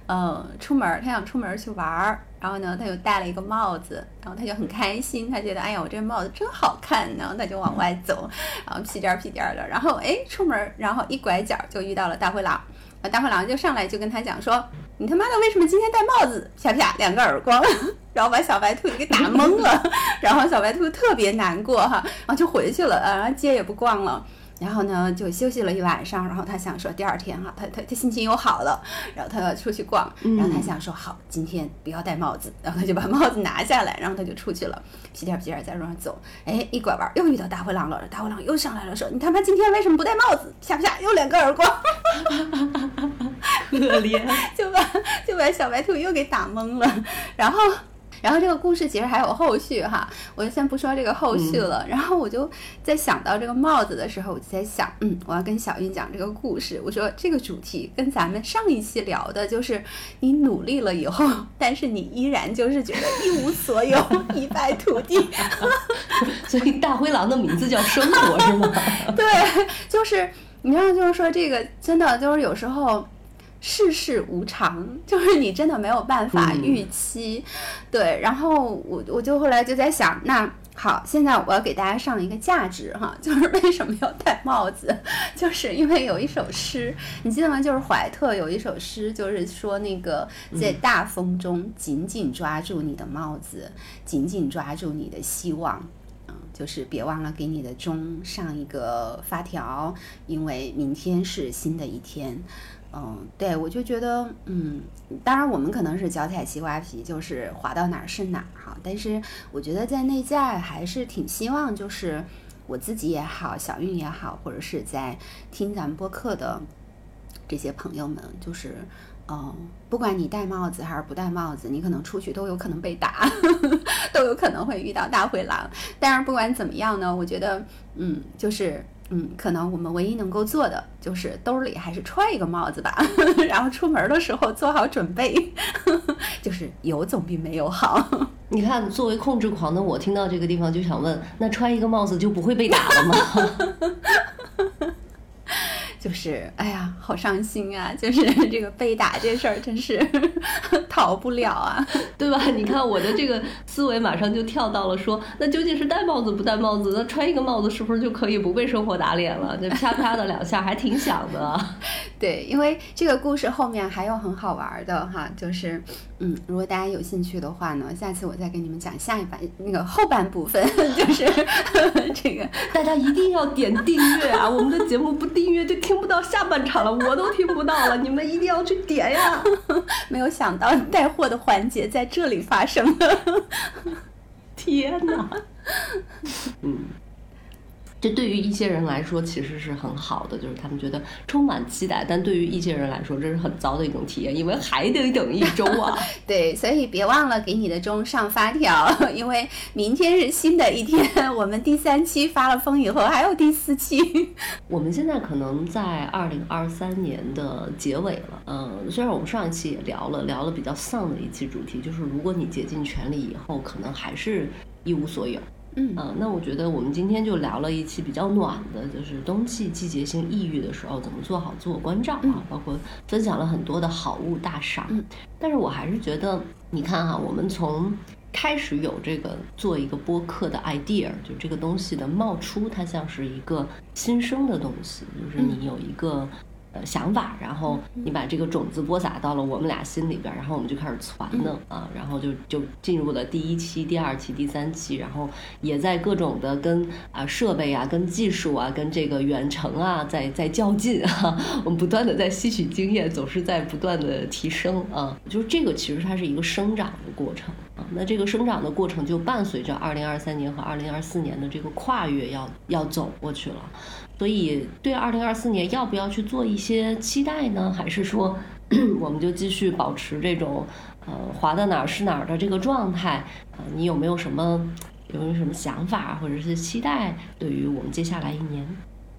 嗯，出门儿，它想出门去玩儿，然后呢，他就戴了一个帽子，然后他就很开心，他觉得，哎呀，我这帽子真好看呢，他就往外走，然后屁颠儿屁颠儿的，然后哎，出门儿，然后一拐角就遇到了大灰狼，啊，大灰狼就上来就跟他讲说，你他妈的为什么今天戴帽子？啪啪两个耳光，然后把小白兔给打懵了，然后小白兔特别难过哈，然后就回去了，然后街也不逛了。然后呢，就休息了一晚上。然后他想说，第二天哈，他他他心情又好了。然后他要出去逛，然后他想说，好，今天不要戴帽子。然后他就把帽子拿下来，然后他就出去了，屁颠儿屁颠儿在路上走。哎，一拐弯又遇到大灰狼了。大灰狼又上来了，说：“你他妈今天为什么不戴帽子？”啪啪又两个耳光，可怜。就把就把小白兔又给打懵了。然后。然后这个故事其实还有后续哈，我就先不说这个后续了。然后我就在想到这个帽子的时候，我就在想，嗯，我要跟小韵讲这个故事。我说这个主题跟咱们上一期聊的就是你努力了以后，但是你依然就是觉得一无所有，一败涂地。所以大灰狼的名字叫生活是吗？对，就是你知道，就是说这个真的就是有时候。世事无常，就是你真的没有办法预期，对。然后我我就后来就在想，那好，现在我要给大家上一个价值哈，就是为什么要戴帽子，就是因为有一首诗，你记得吗？就是怀特有一首诗，就是说那个在大风中紧紧抓住你的帽子，紧紧抓住你的希望。嗯，就是别忘了给你的钟上一个发条，因为明天是新的一天。嗯，对，我就觉得，嗯，当然我们可能是脚踩西瓜皮，就是滑到哪儿是哪儿哈。但是我觉得在内在还是挺希望，就是我自己也好，小韵也好，或者是在听咱们播客的这些朋友们，就是，嗯，不管你戴帽子还是不戴帽子，你可能出去都有可能被打，都有可能会遇到大灰狼。但是不管怎么样呢，我觉得，嗯，就是。嗯，可能我们唯一能够做的就是兜里还是揣一个帽子吧，然后出门的时候做好准备，就是有总比没有好。你看，作为控制狂的我，听到这个地方就想问：那穿一个帽子就不会被打了吗？就是，哎呀，好伤心啊！就是 这个被打这事儿，真是 逃不了啊，对吧？你看我的这个思维马上就跳到了说，那究竟是戴帽子不戴帽子？那穿一个帽子是不是就可以不被生活打脸了？这啪啪的两下还挺响的。对，因为这个故事后面还有很好玩的哈，就是，嗯，如果大家有兴趣的话呢，下次我再给你们讲下一半那个后半部分，就是这个大家一定要点订阅啊！我们的节目不订阅就听不到下半场了，我都听不到了，你们一定要去点呀！没有想到带货的环节在这里发生了，天哪！嗯。这对于一些人来说其实是很好的，就是他们觉得充满期待；但对于一些人来说，这是很糟的一种体验，因为还得等一周啊。对，所以别忘了给你的钟上发条，因为明天是新的一天。我们第三期发了疯以后，还有第四期。我们现在可能在二零二三年的结尾了。嗯，虽然我们上一期也聊了，聊了比较丧的一期主题，就是如果你竭尽全力以后，可能还是一无所有。嗯呃，那我觉得我们今天就聊了一期比较暖的，就是冬季季节性抑郁的时候怎么做好自我关照啊，包括分享了很多的好物大赏。嗯但是我还是觉得，你看哈、我们从开始有这个做一个播客的 idea，就这个东西的冒出，它像是一个新生的东西，就是你有一个。呃，想法，然后你把这个种子播撒到了我们俩心里边，然后我们就开始传呢啊，然后就就进入了第一期、第二期、第三期，然后也在各种的跟啊设备啊、跟技术啊、跟这个远程啊在在较劲啊，我们不断的在吸取经验，总是在不断的提升啊，就是这个其实它是一个生长的过程啊，那这个生长的过程就伴随着二零二三年和二零二四年的这个跨越要要走过去了。所以，对二零二四年要不要去做一些期待呢？还是说，我们就继续保持这种呃滑到哪儿是哪儿的这个状态？啊，你有没有什么有没有什么想法或者是期待？对于我们接下来一年，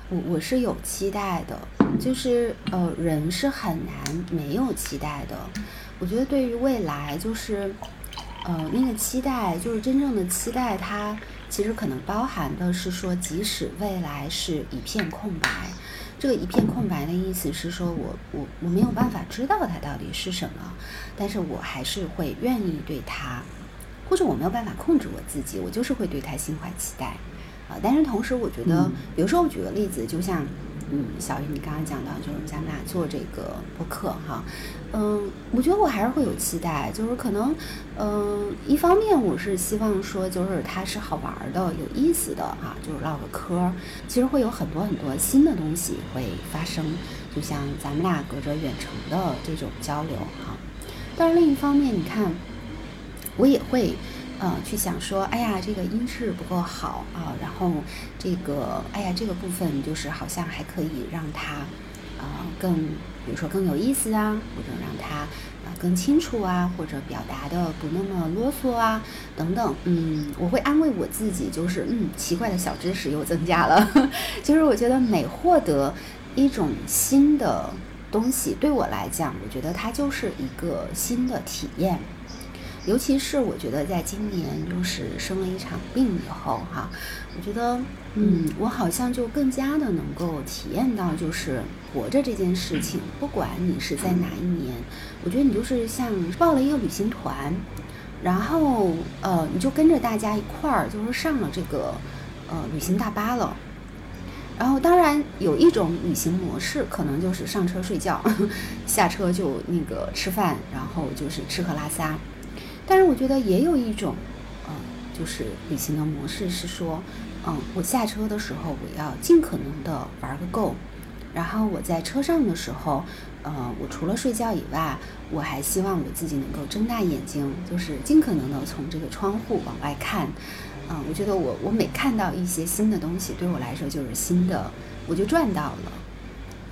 我我是有期待的，就是呃，人是很难没有期待的。我觉得对于未来，就是呃那个期待，就是真正的期待它。其实可能包含的是说，即使未来是一片空白，这个一片空白的意思是说我我我没有办法知道它到底是什么，但是我还是会愿意对它，或者我没有办法控制我自己，我就是会对它心怀期待啊。但是同时，我觉得，比如说我举个例子，就像。嗯，小雨，你刚刚讲到就是咱们俩做这个播客哈，嗯，我觉得我还是会有期待，就是可能，嗯，一方面我是希望说，就是它是好玩的、有意思的哈，就是唠个嗑，其实会有很多很多新的东西会发生，就像咱们俩隔着远程的这种交流哈。但是另一方面，你看，我也会。呃，去想说，哎呀，这个音质不够好啊，然后这个，哎呀，这个部分就是好像还可以让它，呃，更，比如说更有意思啊，或者让它啊更清楚啊，或者表达的不那么啰嗦啊，等等。嗯，我会安慰我自己，就是嗯，奇怪的小知识又增加了。就是我觉得每获得一种新的东西，对我来讲，我觉得它就是一个新的体验。尤其是我觉得，在今年就是生了一场病以后，哈，我觉得，嗯，我好像就更加的能够体验到，就是活着这件事情，不管你是在哪一年，我觉得你就是像报了一个旅行团，然后，呃，你就跟着大家一块儿，就是上了这个，呃，旅行大巴了。然后，当然有一种旅行模式，可能就是上车睡觉，下车就那个吃饭，然后就是吃喝拉撒。但是我觉得也有一种，呃，就是旅行的模式是说，嗯，我下车的时候我要尽可能的玩个够，然后我在车上的时候，呃，我除了睡觉以外，我还希望我自己能够睁大眼睛，就是尽可能的从这个窗户往外看，嗯，我觉得我我每看到一些新的东西，对我来说就是新的，我就赚到了，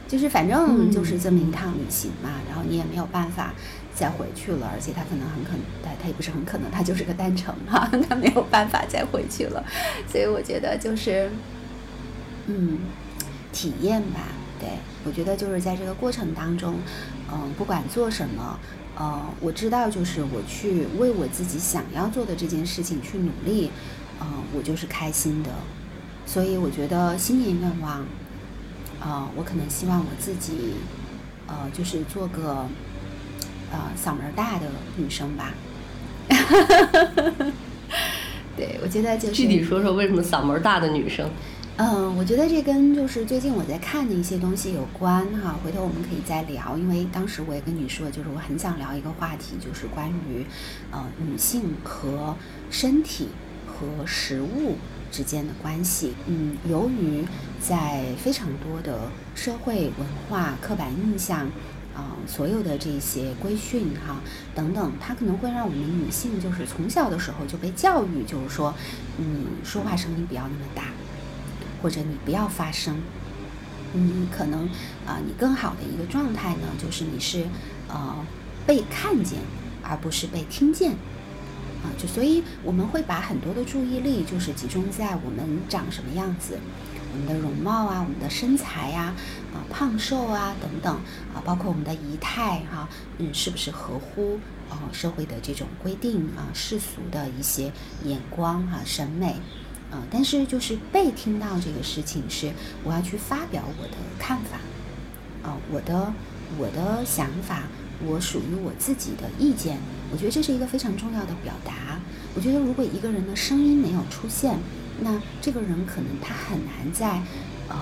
就是反正就是这么一趟旅行嘛，然后你也没有办法。再回去了，而且他可能很可能，他他也不是很可能，他就是个单程哈，他没有办法再回去了，所以我觉得就是，嗯，体验吧，对我觉得就是在这个过程当中，嗯，不管做什么，呃，我知道就是我去为我自己想要做的这件事情去努力，嗯，我就是开心的，所以我觉得新年愿望，呃，我可能希望我自己，呃，就是做个。呃，嗓门大的女生吧，对我觉得就是具体说说为什么嗓门大的女生？嗯，我觉得这跟就是最近我在看的一些东西有关哈，回头我们可以再聊。因为当时我也跟你说，就是我很想聊一个话题，就是关于呃女性和身体和食物之间的关系。嗯，由于在非常多的社会文化刻板印象。啊，所有的这些规训哈等等，它可能会让我们女性就是从小的时候就被教育，就是说，你说话声音不要那么大，或者你不要发声。嗯，可能啊，你更好的一个状态呢，就是你是呃被看见，而不是被听见。啊，就所以我们会把很多的注意力就是集中在我们长什么样子。我们的容貌啊，我们的身材呀，啊胖瘦啊等等啊，包括我们的仪态哈，嗯，是不是合乎啊社会的这种规定啊世俗的一些眼光哈审美啊？但是就是被听到这个事情是我要去发表我的看法啊，我的我的想法，我属于我自己的意见。我觉得这是一个非常重要的表达。我觉得如果一个人的声音没有出现，那这个人可能他很难在呃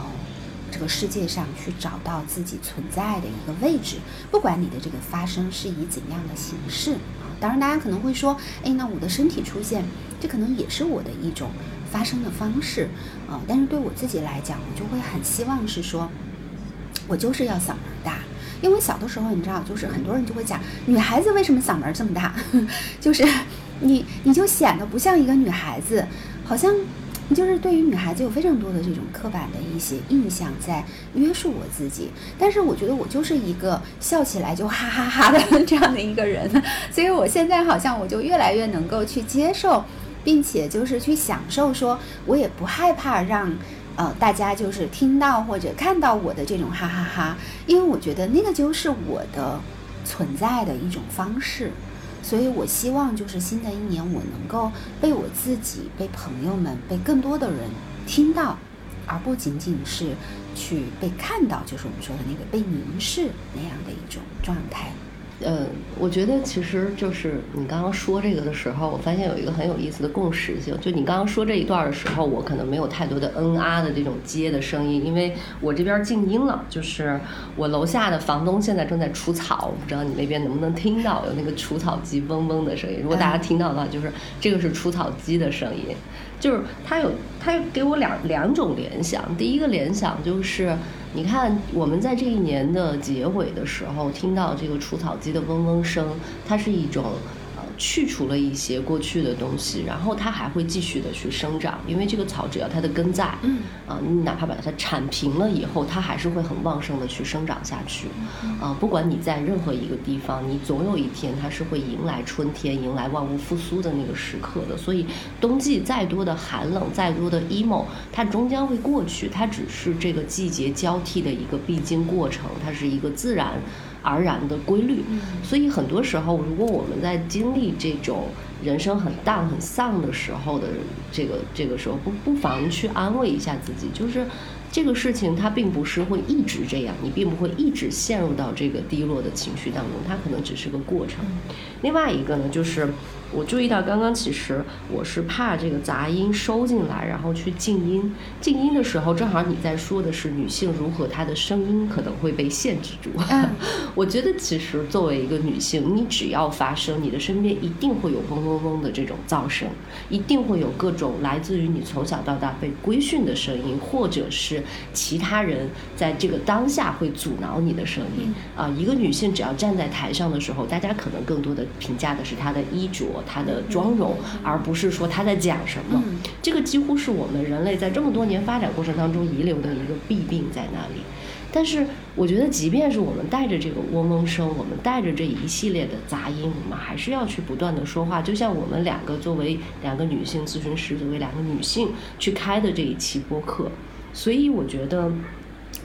这个世界上去找到自己存在的一个位置。不管你的这个发生是以怎样的形式啊，当然大家可能会说，哎，那我的身体出现，这可能也是我的一种发声的方式啊。但是对我自己来讲，我就会很希望是说，我就是要嗓门大。因为小的时候，你知道，就是很多人就会讲，女孩子为什么嗓门这么大？就是你你就显得不像一个女孩子，好像就是对于女孩子有非常多的这种刻板的一些印象在约束我自己。但是我觉得我就是一个笑起来就哈哈哈的 这样的一个人，所以我现在好像我就越来越能够去接受，并且就是去享受，说我也不害怕让。呃，大家就是听到或者看到我的这种哈哈哈，因为我觉得那个就是我的存在的一种方式，所以我希望就是新的一年我能够被我自己、被朋友们、被更多的人听到，而不仅仅是去被看到，就是我们说的那个被凝视那样的一种状态。呃，我觉得其实就是你刚刚说这个的时候，我发现有一个很有意思的共识性。就你刚刚说这一段的时候，我可能没有太多的嗯啊的这种接的声音，因为我这边静音了。就是我楼下的房东现在正在除草，我不知道你那边能不能听到有那个除草机嗡嗡的声音。如果大家听到的话，就是这个是除草机的声音。就是它有，它给我两两种联想。第一个联想就是。你看，我们在这一年的结尾的时候，听到这个除草机的嗡嗡声，它是一种。去除了一些过去的东西，然后它还会继续的去生长，因为这个草只要它的根在，嗯，啊，你哪怕把它铲平了以后，它还是会很旺盛的去生长下去，啊，不管你在任何一个地方，你总有一天它是会迎来春天，迎来万物复苏的那个时刻的。所以冬季再多的寒冷，再多的 emo，它终将会过去，它只是这个季节交替的一个必经过程，它是一个自然。而然的规律，所以很多时候，如果我们在经历这种人生很淡、很丧的时候的这个这个时候，不不妨去安慰一下自己，就是这个事情它并不是会一直这样，你并不会一直陷入到这个低落的情绪当中，它可能只是个过程。另外一个呢，就是。我注意到，刚刚其实我是怕这个杂音收进来，然后去静音。静音的时候，正好你在说的是女性如何她的声音可能会被限制住。我觉得其实作为一个女性，你只要发声，你的身边一定会有嗡嗡嗡的这种噪声，一定会有各种来自于你从小到大被规训的声音，或者是其他人在这个当下会阻挠你的声音。啊，一个女性只要站在台上的时候，大家可能更多的评价的是她的衣着。她的妆容，而不是说她在讲什么。这个几乎是我们人类在这么多年发展过程当中遗留的一个弊病在那里。但是，我觉得即便是我们带着这个嗡嗡声，我们带着这一系列的杂音，我们还是要去不断的说话。就像我们两个作为两个女性咨询师，作为两个女性去开的这一期播客，所以我觉得。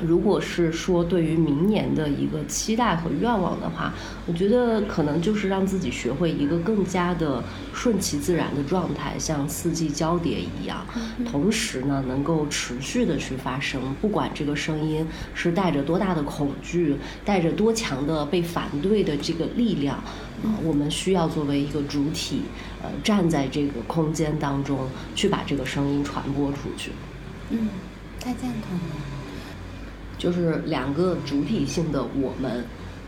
如果是说对于明年的一个期待和愿望的话，我觉得可能就是让自己学会一个更加的顺其自然的状态，像四季交叠一样。同时呢，能够持续的去发声，不管这个声音是带着多大的恐惧，带着多强的被反对的这个力量，啊，我们需要作为一个主体，呃，站在这个空间当中，去把这个声音传播出去。嗯，太赞同了。就是两个主体性的我们，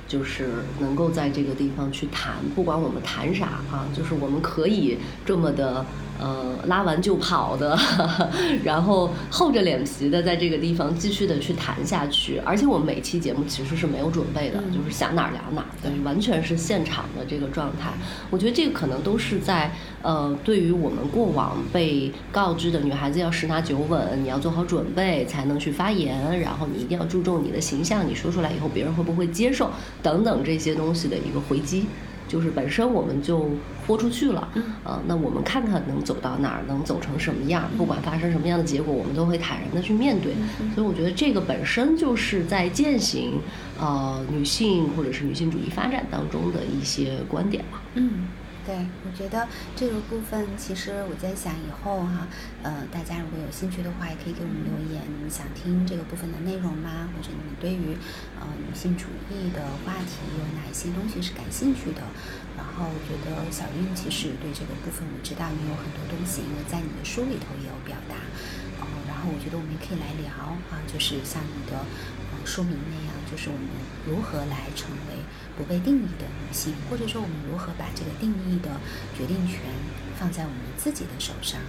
就是能够在这个地方去谈，不管我们谈啥啊，就是我们可以这么的。呃，拉完就跑的，然后厚着脸皮的在这个地方继续的去谈下去。而且我们每期节目其实是没有准备的，就是想哪儿聊哪，对，完全是现场的这个状态。我觉得这个可能都是在呃，对于我们过往被告知的女孩子要十拿九稳，你要做好准备才能去发言，然后你一定要注重你的形象，你说出来以后别人会不会接受等等这些东西的一个回击。就是本身我们就豁出去了，啊，那我们看看能走到哪儿，能走成什么样，不管发生什么样的结果，我们都会坦然的去面对。所以我觉得这个本身就是在践行，呃，女性或者是女性主义发展当中的一些观点吧。嗯，对，我觉得这个部分其实我在想以后哈，呃，大家如果有兴趣的话，也可以给我们留言，你们想听这个部分的内容吗？或者你们对于呃女性主义的话题有哪一些东西是感兴趣的？然后我觉得小韵其实对这个部分我知道你有很多东西，因为在你的书里头也有表达。呃，然后我觉得我们也可以来聊啊，就是像你的呃书名那样，就是我们如何来成为。不被定义的女性，或者说我们如何把这个定义的决定权放在我们自己的手上，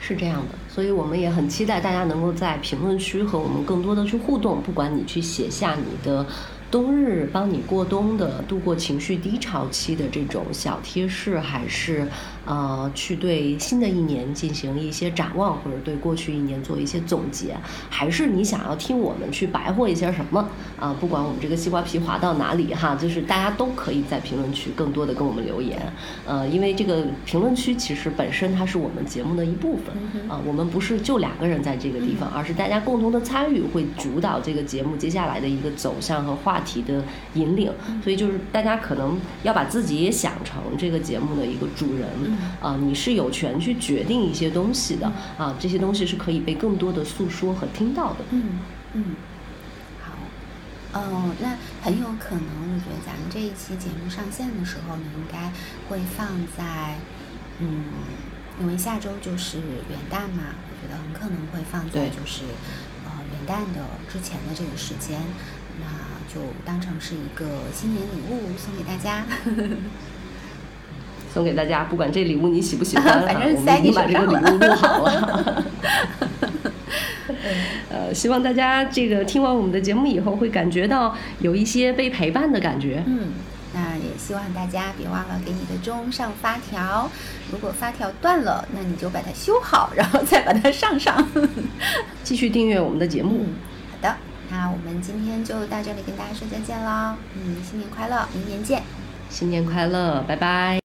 是这样的。所以我们也很期待大家能够在评论区和我们更多的去互动，不管你去写下你的。冬日帮你过冬的、度过情绪低潮期的这种小贴士，还是呃去对新的一年进行一些展望，或者对过去一年做一些总结，还是你想要听我们去白活一些什么 啊？不管我们这个西瓜皮滑到哪里哈，就是大家都可以在评论区更多的跟我们留言。呃，因为这个评论区其实本身它是我们节目的一部分啊，我们不是就两个人在这个地方，而是大家共同的参与会主导这个节目接下来的一个走向和话。题的引领，所以就是大家可能要把自己也想成这个节目的一个主人。啊，你是有权去决定一些东西的。啊，这些东西是可以被更多的诉说和听到的。嗯嗯，好，嗯，那很有可能，我觉得咱们这一期节目上线的时候呢，应该会放在嗯，因为下周就是元旦嘛，我觉得很可能会放在就是呃元旦的之前的这个时间。那就当成是一个新年礼物送给大家，送给大家，不管这礼物你喜不喜欢，反正塞你把这个礼物录好了。呃，希望大家这个听完我们的节目以后，会感觉到有一些被陪伴的感觉。嗯，那也希望大家别忘了给你的钟上发条，如果发条断了，那你就把它修好，然后再把它上上。继续订阅我们的节目。好的。那我们今天就到这里跟大家说再见喽，嗯，新年快乐，明年见，新年快乐，拜拜。